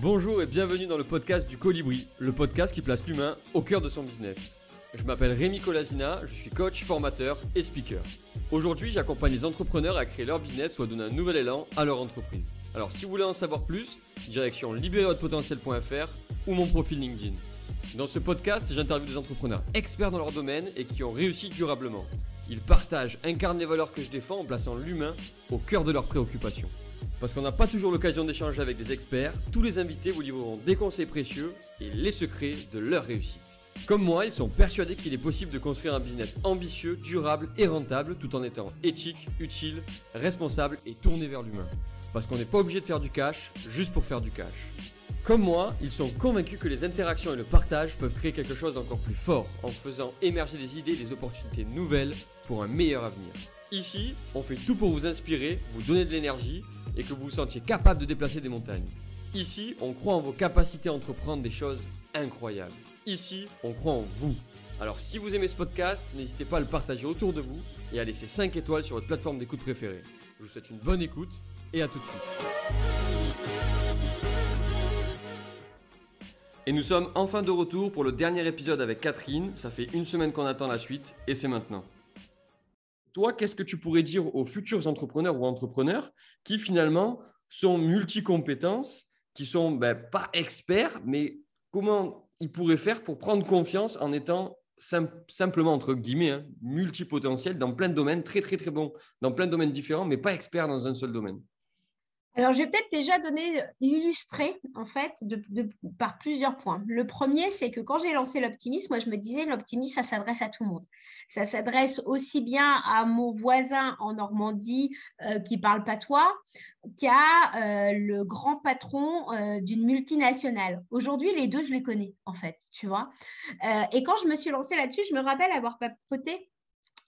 Bonjour et bienvenue dans le podcast du Colibri, le podcast qui place l'humain au cœur de son business. Je m'appelle Rémi Colasina, je suis coach, formateur et speaker. Aujourd'hui, j'accompagne les entrepreneurs à créer leur business ou à donner un nouvel élan à leur entreprise. Alors si vous voulez en savoir plus, direction libérervotrePotentiel.fr ou mon profil LinkedIn. Dans ce podcast, j'interviewe des entrepreneurs experts dans leur domaine et qui ont réussi durablement. Ils partagent, incarnent les valeurs que je défends en plaçant l'humain au cœur de leurs préoccupations. Parce qu'on n'a pas toujours l'occasion d'échanger avec des experts, tous les invités vous livreront des conseils précieux et les secrets de leur réussite. Comme moi, ils sont persuadés qu'il est possible de construire un business ambitieux, durable et rentable tout en étant éthique, utile, responsable et tourné vers l'humain. Parce qu'on n'est pas obligé de faire du cash juste pour faire du cash. Comme moi, ils sont convaincus que les interactions et le partage peuvent créer quelque chose d'encore plus fort en faisant émerger des idées et des opportunités nouvelles pour un meilleur avenir. Ici, on fait tout pour vous inspirer, vous donner de l'énergie et que vous vous sentiez capable de déplacer des montagnes. Ici, on croit en vos capacités à entreprendre des choses incroyables. Ici, on croit en vous. Alors si vous aimez ce podcast, n'hésitez pas à le partager autour de vous et à laisser 5 étoiles sur votre plateforme d'écoute préférée. Je vous souhaite une bonne écoute et à tout de suite. Et nous sommes enfin de retour pour le dernier épisode avec Catherine. Ça fait une semaine qu'on attend la suite et c'est maintenant. Toi, qu'est-ce que tu pourrais dire aux futurs entrepreneurs ou entrepreneurs qui finalement sont multi-compétences, qui sont ben, pas experts, mais comment ils pourraient faire pour prendre confiance en étant simplement, entre guillemets, hein, multipotentiel dans plein de domaines, très très très bon dans plein de domaines différents, mais pas experts dans un seul domaine? Alors, je vais peut-être déjà donner, illustrer en fait par plusieurs points. Le premier, c'est que quand j'ai lancé l'optimisme, moi je me disais l'optimisme, ça s'adresse à tout le monde. Ça s'adresse aussi bien à mon voisin en Normandie euh, qui parle patois qu'à euh, le grand patron euh, d'une multinationale. Aujourd'hui, les deux, je les connais en fait, tu vois. et quand je me suis lancée là-dessus, je me rappelle avoir papoté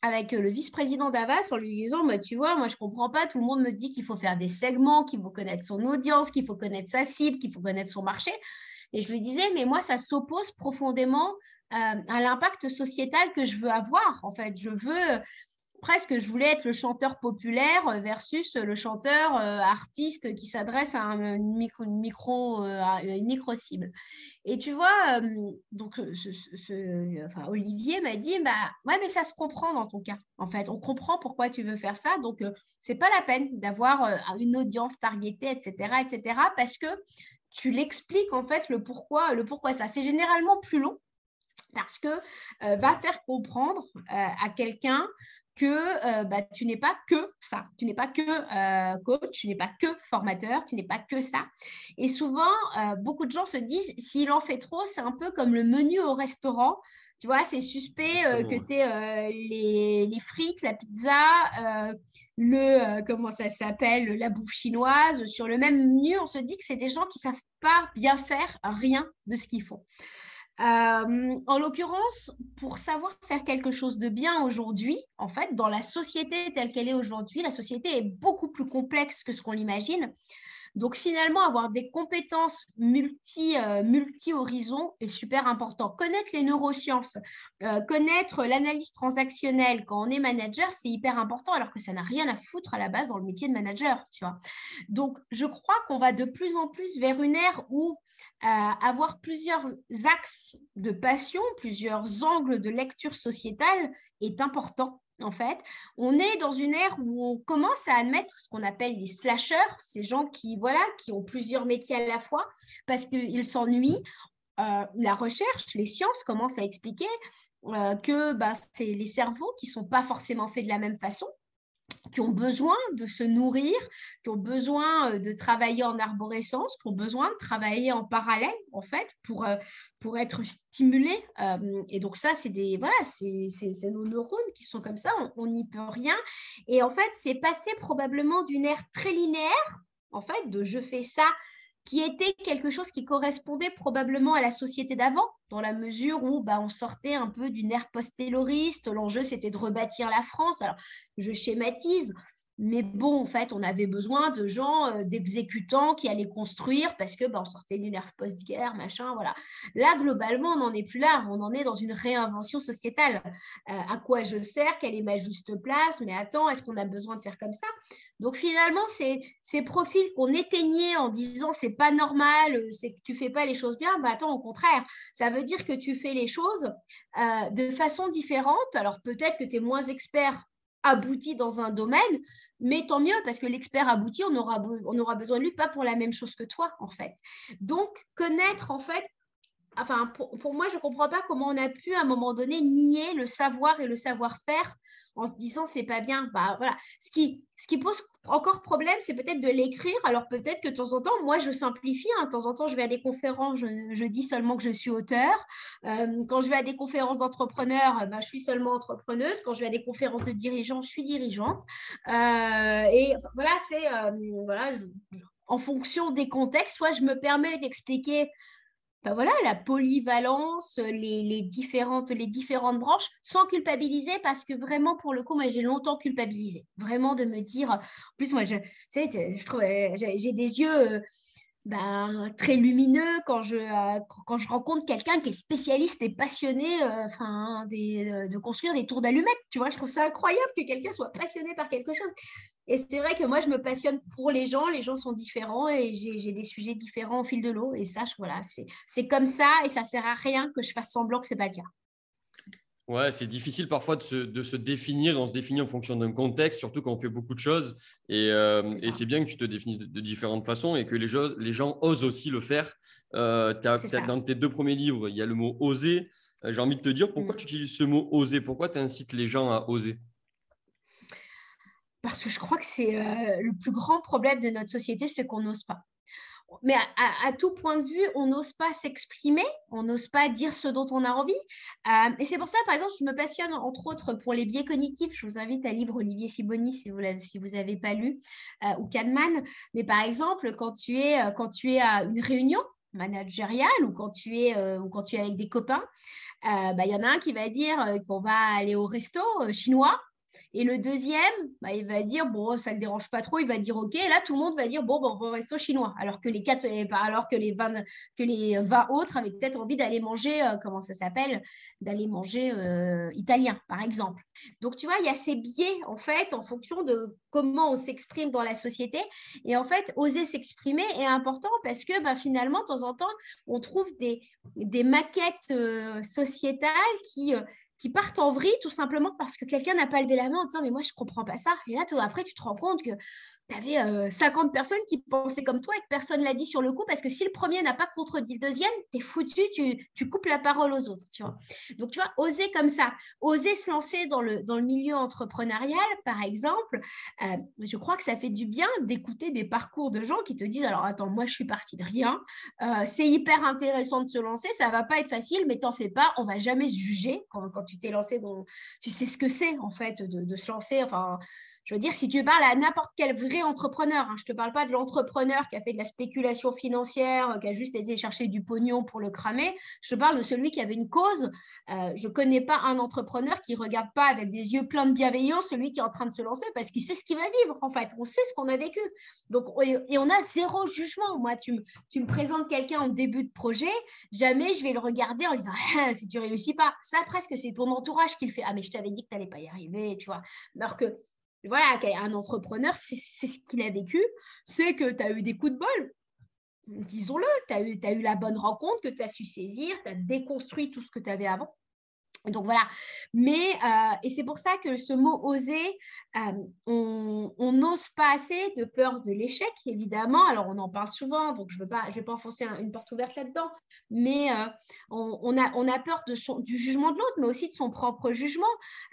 avec euh, le vice-président d'Avas en lui disant bah, Tu vois, moi, je ne comprends pas. Tout le monde me dit qu'il faut faire des segments, qu'il faut connaître son audience, qu'il faut connaître sa cible, qu'il faut connaître son marché. Et je lui disais Mais moi, ça s'oppose profondément euh, à l'impact sociétal que je veux avoir. En fait, je veux presque, je voulais être le chanteur populaire versus le chanteur euh, artiste qui s'adresse à une micro, une micro, euh, cible. Et tu vois, euh, donc enfin, Olivier m'a dit, bah ouais, mais ça se comprend dans ton cas. En fait, on comprend pourquoi tu veux faire ça, donc c'est pas la peine d'avoir une audience targetée, etc., etc., parce que tu l'expliques en fait le pourquoi, le pourquoi ça. C'est généralement plus long parce que va faire comprendre à quelqu'un que euh, bah, tu n'es pas que ça, tu n'es pas que euh, coach, tu n'es pas que formateur, tu n'es pas que ça. Et souvent, euh, beaucoup de gens se disent, s'il en fait trop, c'est un peu comme le menu au restaurant. Tu vois, c'est suspect que tu aies les, les, frites, la pizza, le, comment ça s'appelle, la bouffe chinoise. Sur le même menu, on se dit que c'est des gens qui ne savent pas bien faire rien de ce qu'ils font. Euh, en l'occurrence, pour savoir faire quelque chose de bien aujourd'hui, en fait, dans la société telle qu'elle est aujourd'hui, la société est beaucoup plus complexe que ce qu'on l'imagine. Donc finalement, avoir des compétences multi, euh, multi-horizons est super important. Connaître les neurosciences, euh, connaître l'analyse transactionnelle quand on est manager, c'est hyper important alors que ça n'a rien à foutre à la base dans le métier de manager. Donc je crois qu'on va de plus en plus vers une ère où euh, avoir plusieurs axes de passion, plusieurs angles de lecture sociétale est important en fait. On est dans une ère où on commence à admettre ce qu'on appelle les slashers, ces gens qui, voilà, qui ont plusieurs métiers à la fois parce qu'ils s'ennuient. Euh, la recherche, les sciences commencent à expliquer euh, que bah, c'est les cerveaux qui ne sont pas forcément faits de la même façon qui ont besoin de se nourrir, qui ont besoin euh, de travailler en arborescence, qui ont besoin de travailler en parallèle, en fait, pour, euh, pour être stimulés. Euh, et donc ça, c'est des voilà, c'est nos neurones qui sont comme ça, on n'y peut rien. Et en fait, c'est passé probablement d'une ère très linéaire, en fait, de je fais ça qui était quelque chose qui correspondait probablement à la société d'avant, dans la mesure où bah, on sortait un peu d'une ère post-tayloriste. L'enjeu, c'était de rebâtir la France. Alors, je schématise, Mais bon, en fait, on avait besoin de gens, euh, d'exécutants qui allaient construire parce que bah, on sortait d'une ère post-guerre, machin, voilà. Là, globalement, on n'en est plus là. On en est dans une réinvention sociétale. Euh, à quoi je sers? Quelle est ma juste place? Mais attends, est-ce qu'on a besoin de faire comme ça? Donc finalement, ces, ces profils qu'on éteignait en disant c'est pas normal, euh, c'est que tu fais pas les choses bien, bah attends, au contraire, ça veut dire que tu fais les choses de façon différente. Alors peut-être que tu es moins expert abouti dans un domaine, mais tant mieux parce que l'expert abouti, on aura, on aura besoin de lui pas pour la même chose que toi en fait. Donc connaître en fait, enfin pour, moi je ne comprends pas comment on a pu à un moment donné nier le savoir et le savoir-faire en se disant c'est pas bien. Bah voilà, ce qui, ce qui pose encore problème, c'est peut-être de l'écrire. Alors peut-être que de temps en temps, moi je simplifie. Hein. De temps en temps, je vais à des conférences, je, dis seulement que je suis auteur. Euh, quand je vais à des conférences d'entrepreneurs, bah, je suis seulement entrepreneuse. Quand je vais à des conférences de dirigeants, je suis dirigeante. Euh, et voilà, tu sais, euh, voilà, en fonction des contextes, soit je me permets d'expliquer ben voilà, la polyvalence, les, différentes, les différentes branches, sans culpabiliser, parce que vraiment, pour le coup, moi, j'ai longtemps culpabilisé. Vraiment de me dire, en plus, moi, je, je trouve, j'ai des yeux ben, très lumineux quand je, euh, quand je rencontre quelqu'un qui est spécialiste et passionné euh, euh, de construire des tours d'allumettes. Tu vois, je trouve ça incroyable que quelqu'un soit passionné par quelque chose. Et c'est vrai que moi, je me passionne pour les gens. Les gens sont différents et j'ai des sujets différents au fil de l'eau. Et ça, voilà, c'est comme ça et ça sert à rien que je fasse semblant que ce n'est pas le cas. Ouais, c'est difficile parfois de se, définir. On se définit en fonction d'un contexte, surtout quand on fait beaucoup de choses. Et, euh, c'est bien que tu te définisses de, différentes façons et que les, les gens osent aussi le faire. Euh, dans tes deux premiers livres, il y a le mot oser. Euh, j'ai envie de te dire pourquoi mm. tu utilises ce mot oser Pourquoi tu incites les gens à oser? Parce que je crois que c'est le plus grand problème de notre société, c'est qu'on n'ose pas mais à, tout point de vue, on n'ose pas s'exprimer, on n'ose pas dire ce dont on a envie. Euh, et c'est pour ça, par exemple, je me passionne entre autres pour les biais cognitifs. Je vous invite à lire Olivier Siboni si vous si vous n'avez pas lu, euh, ou Kahneman. Mais par exemple, quand tu es, euh, quand tu es à une réunion managériale ou quand tu es, ou quand tu es avec des copains, bah, il y en a un qui va dire qu'on va aller au resto chinois et le deuxième, bah, il va dire, bon, ça ne le dérange pas trop, il va dire OK. Là, tout le monde va dire, bon, bon on va au resto chinois. Alors que les, quatre, eh, alors que les, 20, que les 20 autres avaient peut-être envie d'aller manger, euh, comment ça s'appelle D'aller manger euh, italien, par exemple. Donc, tu vois, il y a ces biais, en fait, en fonction de comment on s'exprime dans la société. Et en fait, oser s'exprimer est important parce que bah, finalement, de temps en temps, on trouve des, des maquettes euh, sociétales qui qui partent en vrille tout simplement parce que quelqu'un n'a pas levé la main en disant mais moi je comprends pas ça. Et là toi, après tu te rends compte que tu avais 50 personnes qui pensaient comme toi et que personne l'a dit sur le coup parce que si le premier n'a pas contredit le deuxième, tu es foutu, tu, coupes la parole aux autres. Tu vois. Donc, tu vois, oser comme ça, oser se lancer dans le, dans le milieu entrepreneurial, par exemple, euh, je crois que ça fait du bien d'écouter des parcours de gens qui te disent alors attends, moi je suis partie de rien, euh, c'est hyper intéressant de se lancer, ça va pas être facile, mais t'en fais pas, on va jamais se juger quand, quand tu t'es lancé dans. Tu sais ce que c'est en fait de, de se lancer. Enfin, je veux dire, si tu parles à n'importe quel vrai entrepreneur, hein, je ne te parle pas de l'entrepreneur qui a fait de la spéculation financière, qui a juste été chercher du pognon pour le cramer, je parle de celui qui avait une cause. Euh, je ne connais pas un entrepreneur qui ne regarde pas avec des yeux pleins de bienveillance celui qui est en train de se lancer parce qu'il sait ce qu'il va vivre, en fait. On sait ce qu'on a vécu. Donc, et on a zéro jugement. Moi, tu, me présentes quelqu'un en début de projet, jamais je vais le regarder en disant si tu réussis pas. Ça, presque, c'est ton entourage qui le fait. Ah, mais je t'avais dit que tu n'allais pas y arriver, tu vois. Alors que voilà, un entrepreneur, c'est ce qu'il a vécu, c'est que tu as eu des coups de bol. Disons-le, tu as eu, la bonne rencontre que tu as su saisir, tu as déconstruit tout ce que tu avais avant. Donc voilà, mais euh, et c'est pour ça que ce mot oser, euh, on n'ose pas assez de peur de l'échec, évidemment. Alors on en parle souvent, donc je ne vais pas enfoncer une porte ouverte là-dedans, mais euh, on, a, peur du jugement de l'autre, mais aussi de son propre jugement.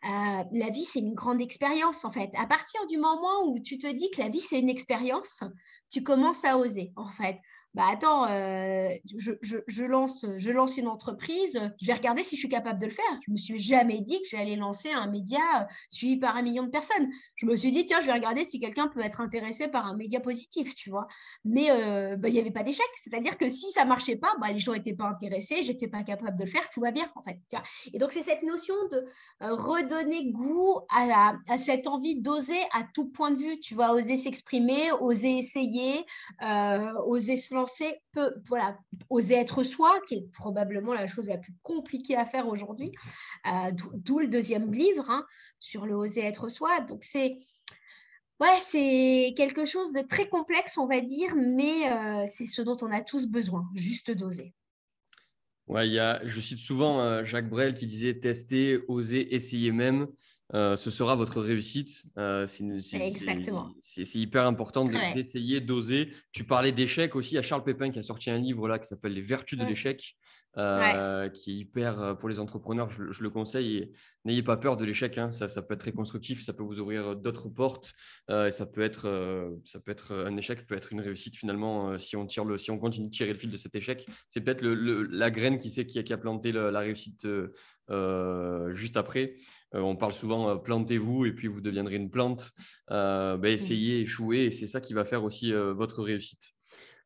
la vie, c'est une grande expérience en fait. À partir du moment où tu te dis que la vie, c'est une expérience, tu commences à oser en fait. Bah attends, euh, je, lance, je lance une entreprise, je vais regarder si je suis capable de le faire. Je me suis jamais dit que j'allais lancer un média euh, suivi par un million de personnes. Je me suis dit, tiens, je vais regarder si quelqu'un peut être intéressé par un média positif, tu vois. Mais euh, bah, il n'y avait pas d'échec. C'est-à-dire que si ça marchait pas, bah, les gens n'étaient pas intéressés, j'étais pas capable de le faire, tout va bien, en fait. Et donc, c'est cette notion de redonner goût à, à cette envie d'oser à tout point de vue, tu vois, oser s'exprimer, oser essayer, oser se lancer peut, voilà, oser être soi, qui est probablement la chose la plus compliquée à faire aujourd'hui, euh, d'où le deuxième livre hein, sur le oser être soi. Donc c'est ouais, c'est quelque chose de très complexe, on va dire, mais euh, c'est ce dont on a tous besoin, juste d'oser. Ouais, y a, je cite souvent euh, Jacques Brel qui disait tester, oser, essayer même. Euh, ce sera votre réussite. Euh, c'est hyper important d'essayer, d'oser. Tu parlais d'échec aussi. Il y a Charles Pépin qui a sorti un livre là qui s'appelle Les Vertus de l'échec, euh, qui est hyper pour les entrepreneurs. Je, le conseille. N'ayez pas peur de l'échec. Hein. Ça, peut être très constructif. Ça peut vous ouvrir d'autres portes. et ça peut être, ça peut être un échec, peut être une réussite finalement si on tire le, si on continue de tirer le fil de cet échec. C'est peut-être la graine qui sait qui a, qui a planté la réussite juste après. Euh, on parle souvent euh, plantez-vous et puis vous deviendrez une plante. Euh, ben, essayez, échouez et c'est ça qui va faire aussi votre réussite.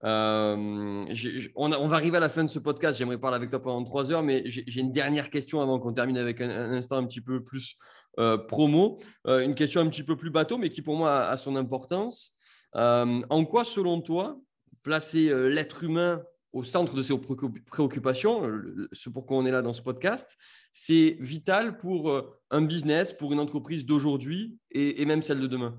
on, va arriver à la fin de ce podcast. J'aimerais parler avec toi pendant trois heures, mais j'ai une dernière question avant qu'on termine avec un, instant un petit peu plus promo. une question un petit peu plus bateau, mais qui pour moi a son importance. en quoi, selon toi, placer l'être humain au centre de ses préoccupations, ce pourquoi on est là dans ce podcast, c'est vital pour euh, un business, pour une entreprise d'aujourd'hui et, même celle de demain.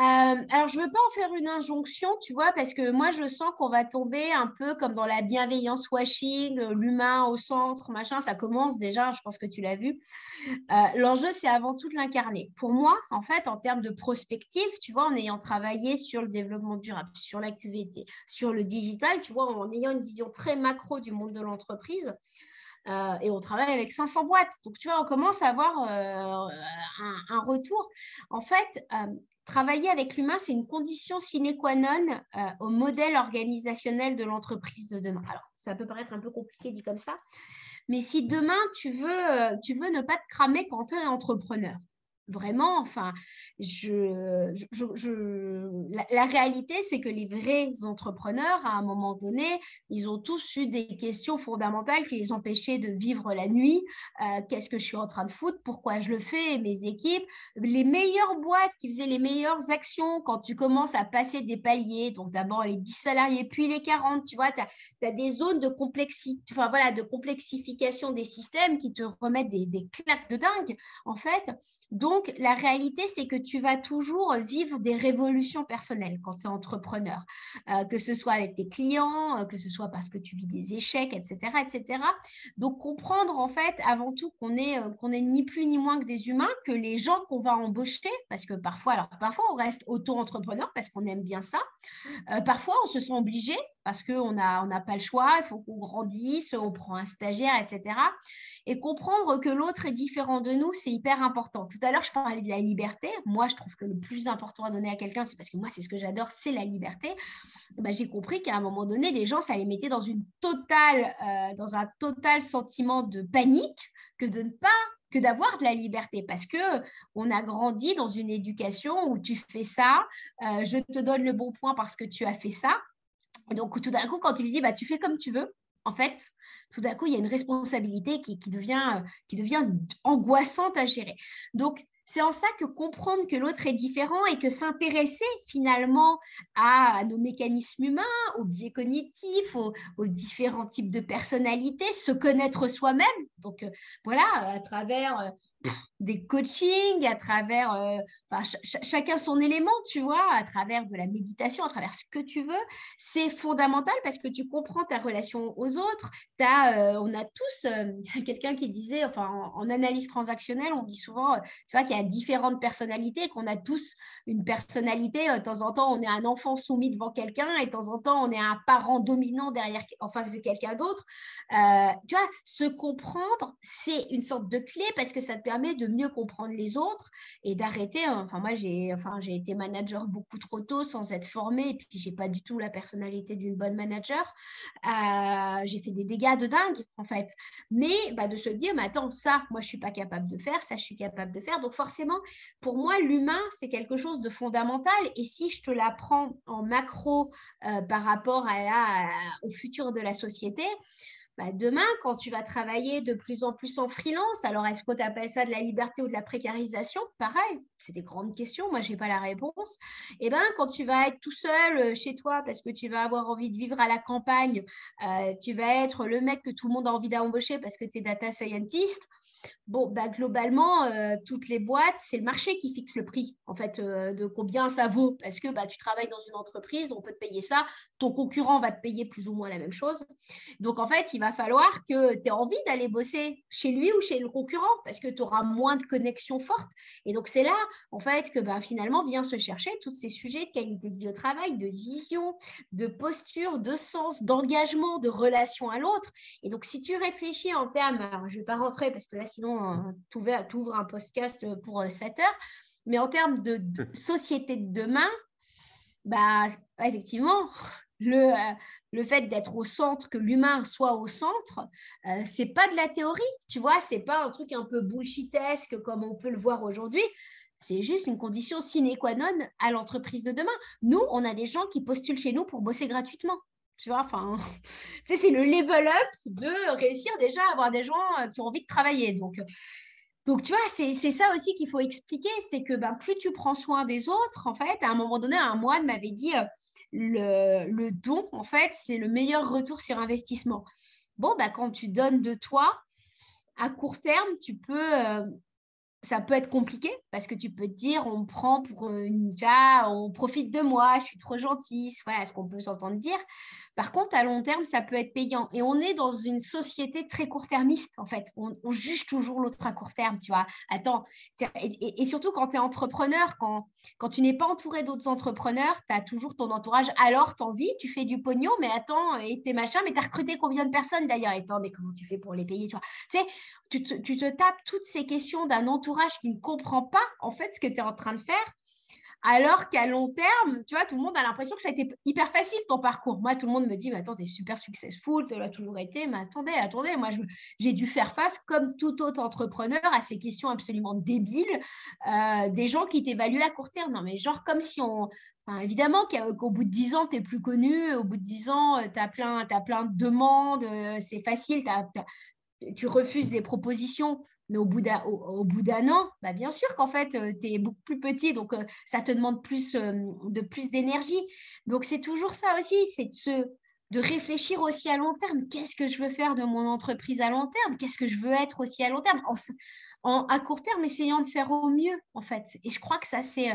Euh, alors, je ne veux pas en faire une injonction, tu vois, parce que moi, je sens qu'on va tomber un peu comme dans la bienveillance washing, euh, l'humain au centre, machin. Ça commence déjà, je pense que tu l'as vu. Euh, l'enjeu, c'est avant tout de l'incarner. Pour moi, en fait, en termes de prospective, tu vois, en ayant travaillé sur le développement durable, sur la QVT, sur le digital, tu vois, en ayant une vision très macro du monde de l'entreprise, et on travaille avec 500 boîtes. Donc, tu vois, on commence à avoir un, un, retour. En fait, Travailler avec l'humain, c'est une condition sine qua non euh, au modèle organisationnel de l'entreprise de demain. Alors, ça peut paraître un peu compliqué dit comme ça, mais si demain, tu veux, euh, tu veux ne pas te cramer quand tu es entrepreneur, Vraiment, enfin, je, la, réalité, c'est que les vrais entrepreneurs, à un moment donné, ils ont tous eu des questions fondamentales qui les empêchaient de vivre la nuit. Euh, qu'est-ce que je suis en train de foutre? Pourquoi je le fais? Mes équipes. Les meilleures boîtes qui faisaient les meilleures actions quand tu commences à passer des paliers, donc d'abord les 10 salariés, puis les 40, tu vois, tu as, des zones de, enfin, voilà, de complexification des systèmes qui te remettent des, des claques de dingue, en fait. Donc, la réalité, c'est que tu vas toujours vivre des révolutions personnelles quand tu es entrepreneur, euh, que ce soit avec tes clients, euh, que ce soit parce que tu vis des échecs, etc. etc. Donc, comprendre en fait avant tout qu'on est, euh, qu'on est ni plus ni moins que des humains, que les gens qu'on va embaucher, parce que parfois, alors parfois on reste auto-entrepreneur parce qu'on aime bien ça, parfois on se sent obligé parce qu'on n'a pas le choix, il faut qu'on grandisse, on prend un stagiaire, etc. Et comprendre que l'autre est différent de nous, c'est hyper important. Tout à l'heure, je parlais de la liberté. Moi, je trouve que le plus important à donner à quelqu'un, c'est parce que moi, c'est ce que j'adore, c'est la liberté. Ben, J'ai compris qu'à un moment donné, des gens, ça les mettait dans, une totale, euh, dans un total sentiment de panique que de ne pas que d'avoir de la liberté parce que on a grandi dans une éducation où tu fais ça, euh, je te donne le bon point parce que tu as fait ça donc, tout d'un coup, quand tu lui dis, bah, tu fais comme tu veux, en fait, tout d'un coup, il y a une responsabilité qui, devient, qui devient angoissante à gérer. Donc, c'est en ça que comprendre que l'autre est différent et que s'intéresser finalement à, nos mécanismes humains, aux biais cognitifs, aux, différents types de personnalités, se connaître soi-même. Donc euh, voilà, à travers euh, des coachings, à travers euh, chacun son élément, tu vois, à travers de la méditation, à travers ce que tu veux. C'est fondamental parce que tu comprends ta relation aux autres. As, euh, on a tous, euh, quelqu'un qui disait, enfin, en, analyse transactionnelle, on dit souvent, tu vois, qu'il y a différentes personnalités, qu'on a tous une personnalité. de temps en temps, on est un enfant soumis devant quelqu'un et de temps en temps, on est un parent dominant derrière, en face de quelqu'un d'autre. tu vois, se comprendre, c'est une sorte de clé parce que ça te permet de mieux comprendre les autres et d'arrêter. Hein. Enfin, moi, j'ai enfin, été manager beaucoup trop tôt sans être formée et puis j'ai pas du tout la personnalité d'une bonne manager. Euh, j'ai fait des dégâts de dingue, en fait. Mais bah, de se dire, mais attends, ça, moi, je suis pas capable de faire, ça, je suis capable de faire. Donc, forcément, pour moi, l'humain, c'est quelque chose de fondamental. Et si je te l'apprends en macro euh, par rapport à au futur de la société, bah, demain, quand tu vas travailler de plus en plus en freelance, alors est-ce qu'on t'appelle ça de la liberté ou de la précarisation? Pareil, c'est des grandes questions, moi je n'ai pas la réponse. Et eh bien, quand tu vas être tout seul euh, chez toi parce que tu vas avoir envie de vivre à la campagne, euh, tu vas être le mec que tout le monde a envie d'embaucher parce que tu es data scientist, Bon, bah, globalement, euh, toutes les boîtes, c'est le marché qui fixe le prix, en fait, euh, de combien ça vaut. Parce que bah, tu travailles dans une entreprise, on peut te payer ça, ton concurrent va te payer plus ou moins la même chose. Donc, en fait, il va falloir que tu aies envie d'aller bosser chez lui ou chez le concurrent, parce que tu auras moins de connexions fortes. Et donc, c'est là, en fait, que bah, finalement vient se chercher tous ces sujets de qualité de vie au travail, de vision, de posture, de sens, d'engagement, de relation à l'autre. Et donc, si tu réfléchis en termes, je ne vais pas rentrer parce que là, sinon, tu ouvres un podcast pour 7 euh, heures. Mais en termes de, société de demain, bah, effectivement, le, euh, le fait d'être au centre, que l'humain soit au centre, euh, c'est pas de la théorie, tu vois, c'est pas un truc un peu bullshitesque comme on peut le voir aujourd'hui. C'est juste une condition sine qua non à l'entreprise de demain. Nous, on a des gens qui postulent chez nous pour bosser gratuitement. Tu vois, enfin, c'est le level up de réussir déjà à avoir des gens euh, qui ont envie de travailler. Donc, euh, donc tu vois, c'est ça aussi qu'il faut expliquer, c'est que ben, plus tu prends soin des autres, en fait, à un moment donné, un moine m'avait dit, euh, le, don, en fait, c'est le meilleur retour sur investissement. Bon, ben, quand tu donnes de toi, à court terme, tu peux ça peut être compliqué parce que tu peux te dire on prend pour une on profite de moi, je suis trop gentille, voilà ce qu'on peut s'entendre dire. Par contre, à long terme, ça peut être payant. Et on est dans une société très court-termiste, en fait. On, juge toujours l'autre à court terme, tu vois. Attends, et, surtout quand tu es entrepreneur, quand, quand tu n'es pas entouré d'autres entrepreneurs, tu as toujours ton entourage. Alors, tu envie, tu fais du pognon, mais attends, et tes machins, mais tu as recruté combien de personnes d'ailleurs? Attends, mais comment tu fais pour les payer Tu vois, tu, sais, tu, te, tu te tapes toutes ces questions d'un entourage qui ne comprend pas, en fait, ce que tu es en train de faire alors qu'à long terme, tu vois, tout le monde a l'impression que ça a été hyper facile ton parcours. Moi, tout le monde me dit, mais attends, tu es super successful, tu l'as toujours été. Mais attendez, attendez, moi, j'ai dû faire face, comme tout autre entrepreneur, à ces questions absolument débiles, euh, des gens qui t'évaluent à court terme. Non, mais genre comme si on, évidemment qu'au bout de 10 ans, tu es plus connu, au bout de 10 ans, tu as, plein, as plein de demandes, euh, c'est facile, tu refuses les propositions. Mais au bout d'un, au, d'un an, bah bien sûr qu'en fait, euh, tu es beaucoup plus petit, donc euh, ça te demande plus, euh, de plus d'énergie. Donc c'est toujours ça aussi, c'est de, se, de réfléchir aussi à long terme. Qu'est-ce que je veux faire de mon entreprise à long terme? Qu'est-ce que je veux être aussi à long terme? En, À court terme, essayant de faire au mieux, en fait. Et je crois que ça, c'est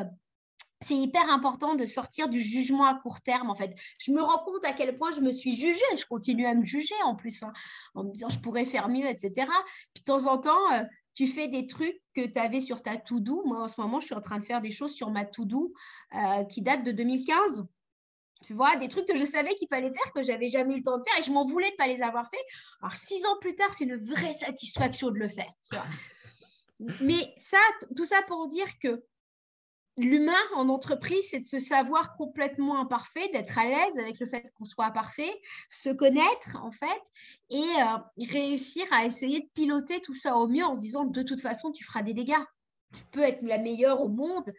c'est hyper important de sortir du jugement à court terme, en fait. Je me rends compte à quel point je me suis jugée, je continue à me juger en plus, hein, en me disant je pourrais faire mieux, etc. Puis de temps en temps, euh, tu fais des trucs que tu avais sur ta to-do. Moi, en ce moment, je suis en train de faire des choses sur ma to-do euh, qui datent de 2015. Tu vois, des trucs que je savais qu'il fallait faire, que j'avais jamais eu le temps de faire et je m'en voulais de ne pas les avoir fait. Alors, six ans plus tard, c'est une vraie satisfaction de le faire. Mais ça, tout ça pour dire que l'humain en entreprise, c'est de se savoir complètement imparfait, d'être à l'aise avec le fait qu'on soit imparfait, se connaître en fait, et euh, réussir à essayer de piloter tout ça au mieux en se disant de toute façon, tu feras des dégâts. Tu peux être la meilleure au monde,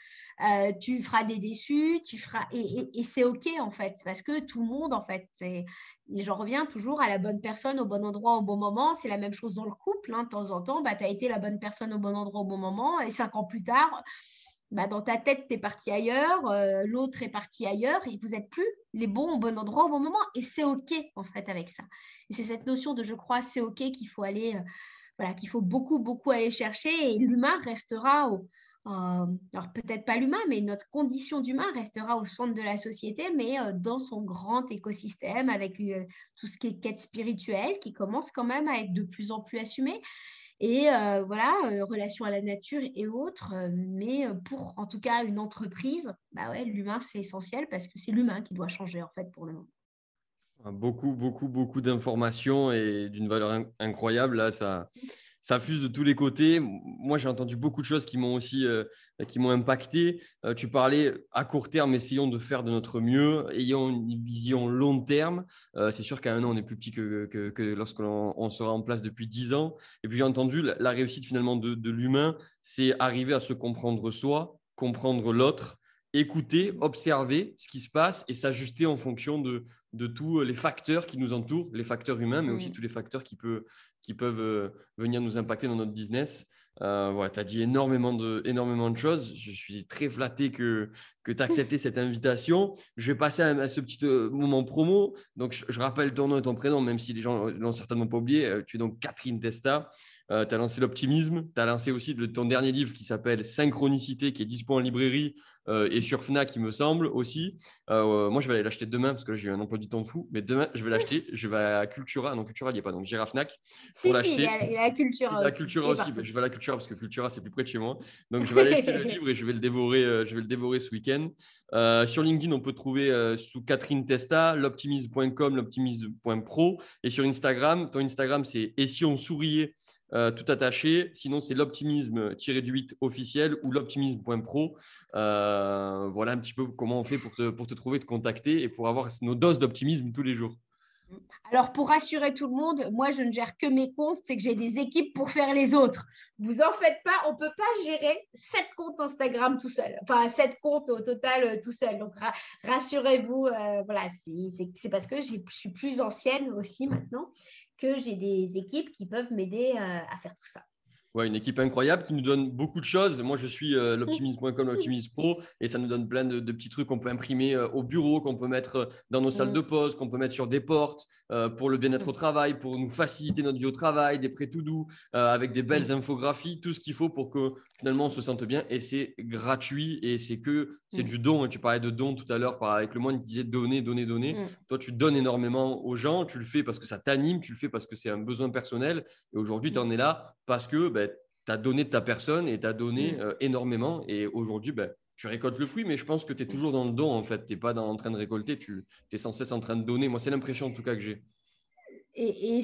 euh, tu feras des déçus, tu feras et, c'est ok en fait, parce que tout le monde en fait, j'en reviens toujours à la bonne personne au bon endroit au bon moment. C'est la même chose dans le couple. Hein. De temps en temps, bah, tu as été la bonne personne au bon endroit au bon moment, et cinq ans plus tard, bah, dans ta tête, tu es parti ailleurs, euh, l'autre est parti ailleurs, et vous n'êtes plus les bons au bon endroit au bon moment. Et c'est OK, en fait, avec ça. Et c'est cette notion de je crois, c'est OK qu'il faut aller, euh, voilà, qu'il faut beaucoup, beaucoup aller chercher. Et l'humain restera au. alors peut-être pas l'humain, mais notre condition d'humain restera au centre de la société, mais euh, dans son grand écosystème, avec tout ce qui est quête spirituelle, qui commence quand même à être de plus en plus assumé. Et euh, voilà, euh, relation à la nature et autres. Mais pour, en tout cas, une entreprise, bah ouais, l'humain, c'est essentiel parce que c'est l'humain qui doit changer, en fait, pour le moment. Beaucoup, beaucoup, beaucoup d'informations et d'une valeur incroyable. Là, ça, ça fuse de tous les côtés. Moi, j'ai entendu beaucoup de choses qui m'ont aussi euh, qui m'ont impacté. Euh, tu parlais à court terme, essayons de faire de notre mieux, ayons une vision long terme. Euh, c'est sûr qu'à un an, on est plus petit que, que, que lorsqu'on sera en place depuis dix ans. Et puis, j'ai entendu la, réussite finalement de, de l'humain, c'est arriver à se comprendre soi, comprendre l'autre écouter, observer ce qui se passe et s'ajuster en fonction de, de tous les facteurs qui nous entourent, les facteurs humains, mais aussi tous les facteurs qui, peut, qui peuvent venir nous impacter dans notre business. Euh, tu as dit énormément de, choses. Je suis très flatté que, que tu as accepté cette invitation. Je vais passer à, ce petit euh, moment promo. Donc, je, rappelle ton nom et ton prénom, même si les gens l'ont certainement pas oublié. tu es donc Catherine Testa. Tu as lancé l'optimisme. Tu as lancé aussi ton dernier livre qui s'appelle Synchronicité, qui est disponible en librairie euh, et sur Fnac, il me semble aussi. Euh, moi, je vais aller l'acheter demain parce que là, j'ai eu un emploi du temps de fou. Mais demain, je vais l'acheter. Je vais à Cultura. Non, Cultura, il n'y a pas. Donc, j'irai à Fnac. Si, si, il y, a, Cultura aussi. Cultura aussi. je vais à la Cultura parce que Cultura, c'est plus près de chez moi. Donc, je vais aller acheter le livre et je vais le dévorer, euh, je vais le dévorer ce week-end. sur LinkedIn, on peut trouver sous Catherine Testa, l'optimisme.com, l'optimisme.pro. Et sur Instagram, ton Instagram, c'est Et si on souriait? Euh, tout attaché. Sinon, c'est l'optimisme-du-8 officiel ou l'optimisme.pro. Euh, voilà un petit peu comment on fait pour te, pour te trouver, te contacter et pour avoir nos doses d'optimisme tous les jours. Alors, pour rassurer tout le monde, moi, je ne gère que mes comptes, c'est que j'ai des équipes pour faire les autres. Vous en faites pas, on ne peut pas gérer sept comptes Instagram tout seul, enfin, sept comptes au total euh, tout seul. Donc, rassurez-vous, voilà, c'est parce que je suis plus ancienne aussi maintenant que j'ai des équipes qui peuvent m'aider euh, à faire tout ça. Ouais, une équipe incroyable qui nous donne beaucoup de choses. Moi, je suis euh, l'optimisme.com, l'optimisme pro, et ça nous donne plein de, petits trucs qu'on peut imprimer euh, au bureau, qu'on peut mettre dans nos salles mm. de pause, qu'on peut mettre sur des portes pour le bien-être au travail, pour nous faciliter notre vie au travail, des prêts tout doux, avec des belles mm. infographies, tout ce qu'il faut pour que finalement on se sente bien. Et c'est gratuit et c'est que c'est mm. du don. Hein. Tu parlais de don tout à l'heure avec le monde qui disait donner, donner, donner. Toi, tu donnes énormément aux gens. Tu le fais parce que ça t'anime, tu le fais parce que c'est un besoin personnel. Et aujourd'hui, tu en es là parce que ben, tu as donné de ta personne et tu as donné mm. euh, énormément. Et aujourd'hui, ben, tu récoltes le fruit, mais je pense que tu es toujours dans le don en fait. Tu n'es pas dans, en train de récolter, tu es sans cesse en train de donner. Moi, c'est l'impression en tout cas que j'ai. Et,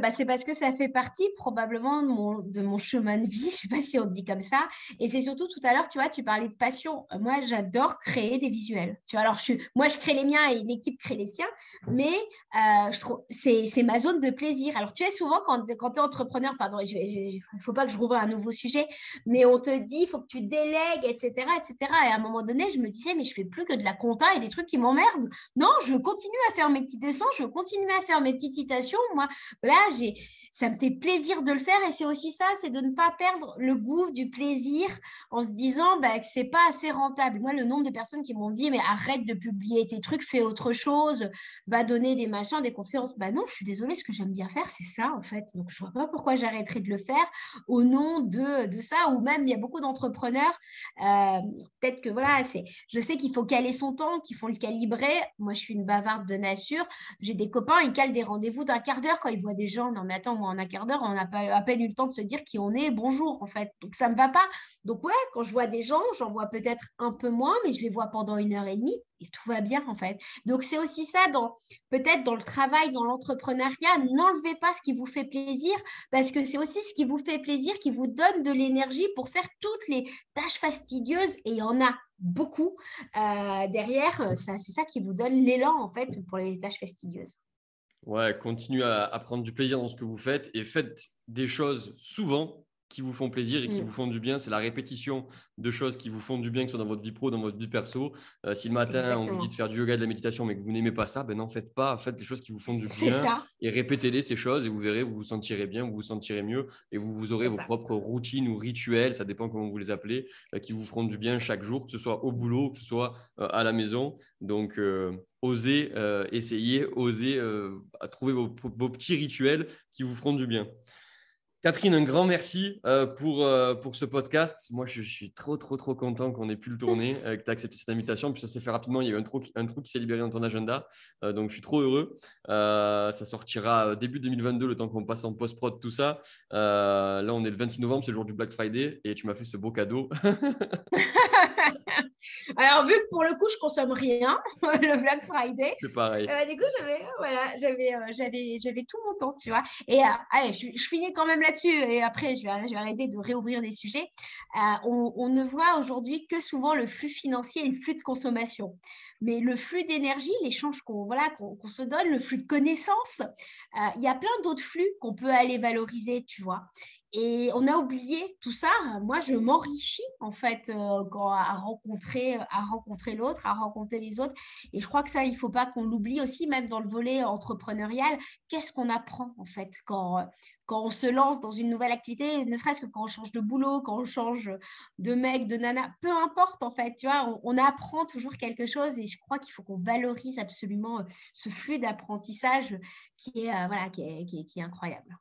bah, c'est parce que ça fait partie probablement de mon, de mon chemin de vie, je ne sais pas si on dit comme ça. Et c'est surtout tout à l'heure, tu vois, tu parlais de passion. Moi, j'adore créer des visuels. Tu vois, alors je moi, je crée les miens et l'équipe crée les siens, mais euh, c'est ma zone de plaisir. Alors, tu sais, souvent, quand, quand tu es entrepreneur, pardon, il ne faut pas que je rouvre un nouveau sujet, mais on te dit, il faut que tu délègues, etc., etc. Et à un moment donné, je me disais, mais je fais plus que de la compta et des trucs qui m'emmerdent. Non, je veux continuer à faire mes petits dessins, je veux continuer à faire mes petites citations moi, là, j'ai, ça me fait plaisir de le faire et c'est aussi ça, c'est de ne pas perdre le goût du plaisir en se disant bah, que c'est pas assez rentable. Moi, le nombre de personnes qui m'ont dit mais arrête de publier tes trucs, fais autre chose, va donner des machins, des conférences. Bah non, je suis désolée, ce que j'aime bien faire, c'est ça en fait. Donc je vois pas pourquoi j'arrêterais de le faire au nom de, de ça. Ou même il y a beaucoup d'entrepreneurs, euh, peut-être que voilà, c'est, je sais qu'il faut caler son temps, qu'il faut le calibrer. Moi, je suis une bavarde de nature. J'ai des copains, ils calent des rendez-vous d'un quart d'heure quand ils voient des gens. Non mais attends, moi en un quart d'heure, on n'a pas à peine eu le temps de se dire qui on est, bonjour en fait. Donc ça me va pas. Donc ouais, quand je vois des gens, j'en vois peut-être un peu moins, mais je les vois pendant une heure et demie et tout va bien en fait. Donc c'est aussi ça dans peut-être dans le travail, dans l'entrepreneuriat, n'enlevez pas ce qui vous fait plaisir parce que c'est aussi ce qui vous fait plaisir qui vous donne de l'énergie pour faire toutes les tâches fastidieuses et il y en a beaucoup euh, derrière. Ça, c'est ça qui vous donne l'élan en fait pour les tâches fastidieuses. Ouais, continuez à, prendre du plaisir dans ce que vous faites et faites des choses souvent qui vous font plaisir et qui mm. vous font du bien. C'est la répétition de choses qui vous font du bien, que ce soit dans votre vie pro, dans votre vie perso. Euh, si le matin, on vous dit de faire du yoga, de la méditation, mais que vous n'aimez pas ça, ben n'en faites pas. Faites des choses qui vous font du bien. Ça. Et répétez-les, ces choses, et vous verrez, vous vous sentirez bien, vous vous sentirez mieux, et vous, vous aurez vos propres routines ou rituels, ça dépend comment vous les appelez, euh, qui vous feront du bien chaque jour, que ce soit au boulot, que ce soit euh, à la maison. Donc, osez essayer, osez trouver vos petits rituels qui vous feront du bien. Catherine, un grand merci euh, pour, euh, pour ce podcast. Moi, je, suis trop, trop, trop content qu'on ait pu le tourner, euh, que tu accepté cette invitation. Puis ça s'est fait rapidement. Il y a eu un trou, un trou qui s'est libéré dans ton agenda. donc, je suis trop heureux. ça sortira début 2022, le temps qu'on passe en post-prod, tout ça. là, on est le 26 novembre, c'est le jour du Black Friday. Et tu m'as fait ce beau cadeau. Alors, vu que pour le coup, je consomme rien, le Black Friday. C'est pareil. du coup, j'avais, voilà, j'avais, j'avais, j'avais tout mon temps, tu vois. Et allez, je, je, finis quand même là là-dessus, et après, je vais, arrêter de réouvrir des sujets. Euh, on, ne voit aujourd'hui que souvent le flux financier et le flux de consommation. Mais le flux d'énergie, l'échange qu'on voilà, qu'on se donne, le flux de connaissances, euh, il y a plein d'autres flux qu'on peut aller valoriser, tu vois. Et on a oublié tout ça. Moi, je m'enrichis en fait euh, à rencontrer, à rencontrer l'autre, à rencontrer les autres. Et je crois que ça, il ne faut pas qu'on l'oublie aussi, même dans le volet entrepreneurial. Qu'est-ce qu'on apprend en fait quand, quand on se lance dans une nouvelle activité, ne serait-ce que quand on change de boulot, quand on change de mec, de nana, peu importe en fait, tu vois, on, apprend toujours quelque chose et je crois qu'il faut qu'on valorise absolument euh, ce flux d'apprentissage qui est, euh, incroyable.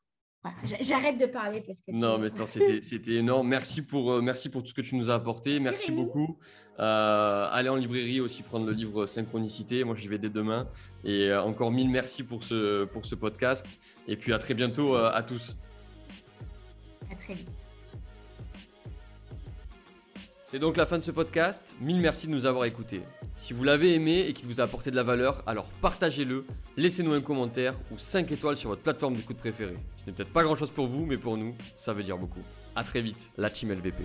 J'arrête de parler parce que. Non, mais c'était énorme. Merci pour, euh, merci pour tout ce que tu nous as apporté. Merci, beaucoup. Euh, allez en librairie aussi prendre le livre Synchronicité. Moi, j'y vais dès demain. Et euh, encore mille merci pour ce, pour ce podcast. Et puis à très bientôt à tous. À très vite. C'est donc la fin de ce podcast. Mille merci de nous avoir écoutés. Si vous l'avez aimé et qu'il vous a apporté de la valeur, alors partagez-le, laissez-nous un commentaire ou 5 étoiles sur votre plateforme d'écoute préférée. Ce n'est peut-être pas grand chose pour vous, mais pour nous, ça veut dire beaucoup. A très vite, la Team LVP.